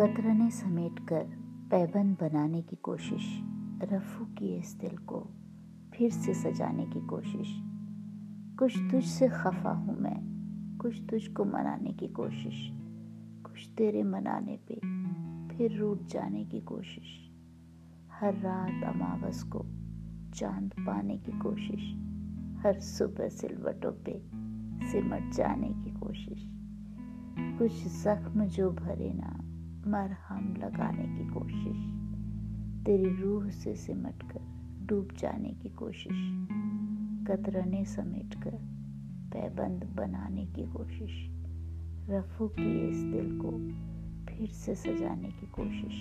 कतरने समेट कर पैबंद बनाने की कोशिश, रफू की इस दिल को फिर से सजाने की कोशिश। कुछ तुझ से खफा हूँ मैं, कुछ तुझको मनाने की कोशिश। कुछ तेरे मनाने पे फिर रूठ जाने की कोशिश। हर रात अमावस को चाँद पाने की कोशिश। हर सुबह सिलवटों पे सिमट जाने की कोशिश। कुछ जख्म जो भरे ना मरहम लगाने की कोशिश, तेरी रूह से सिमट कर, डूब जाने की कोशिश, कतरने समेट कर, पैबंद बनाने की कोशिश, रफू किए इस दिल को फिर से सजाने की कोशिश।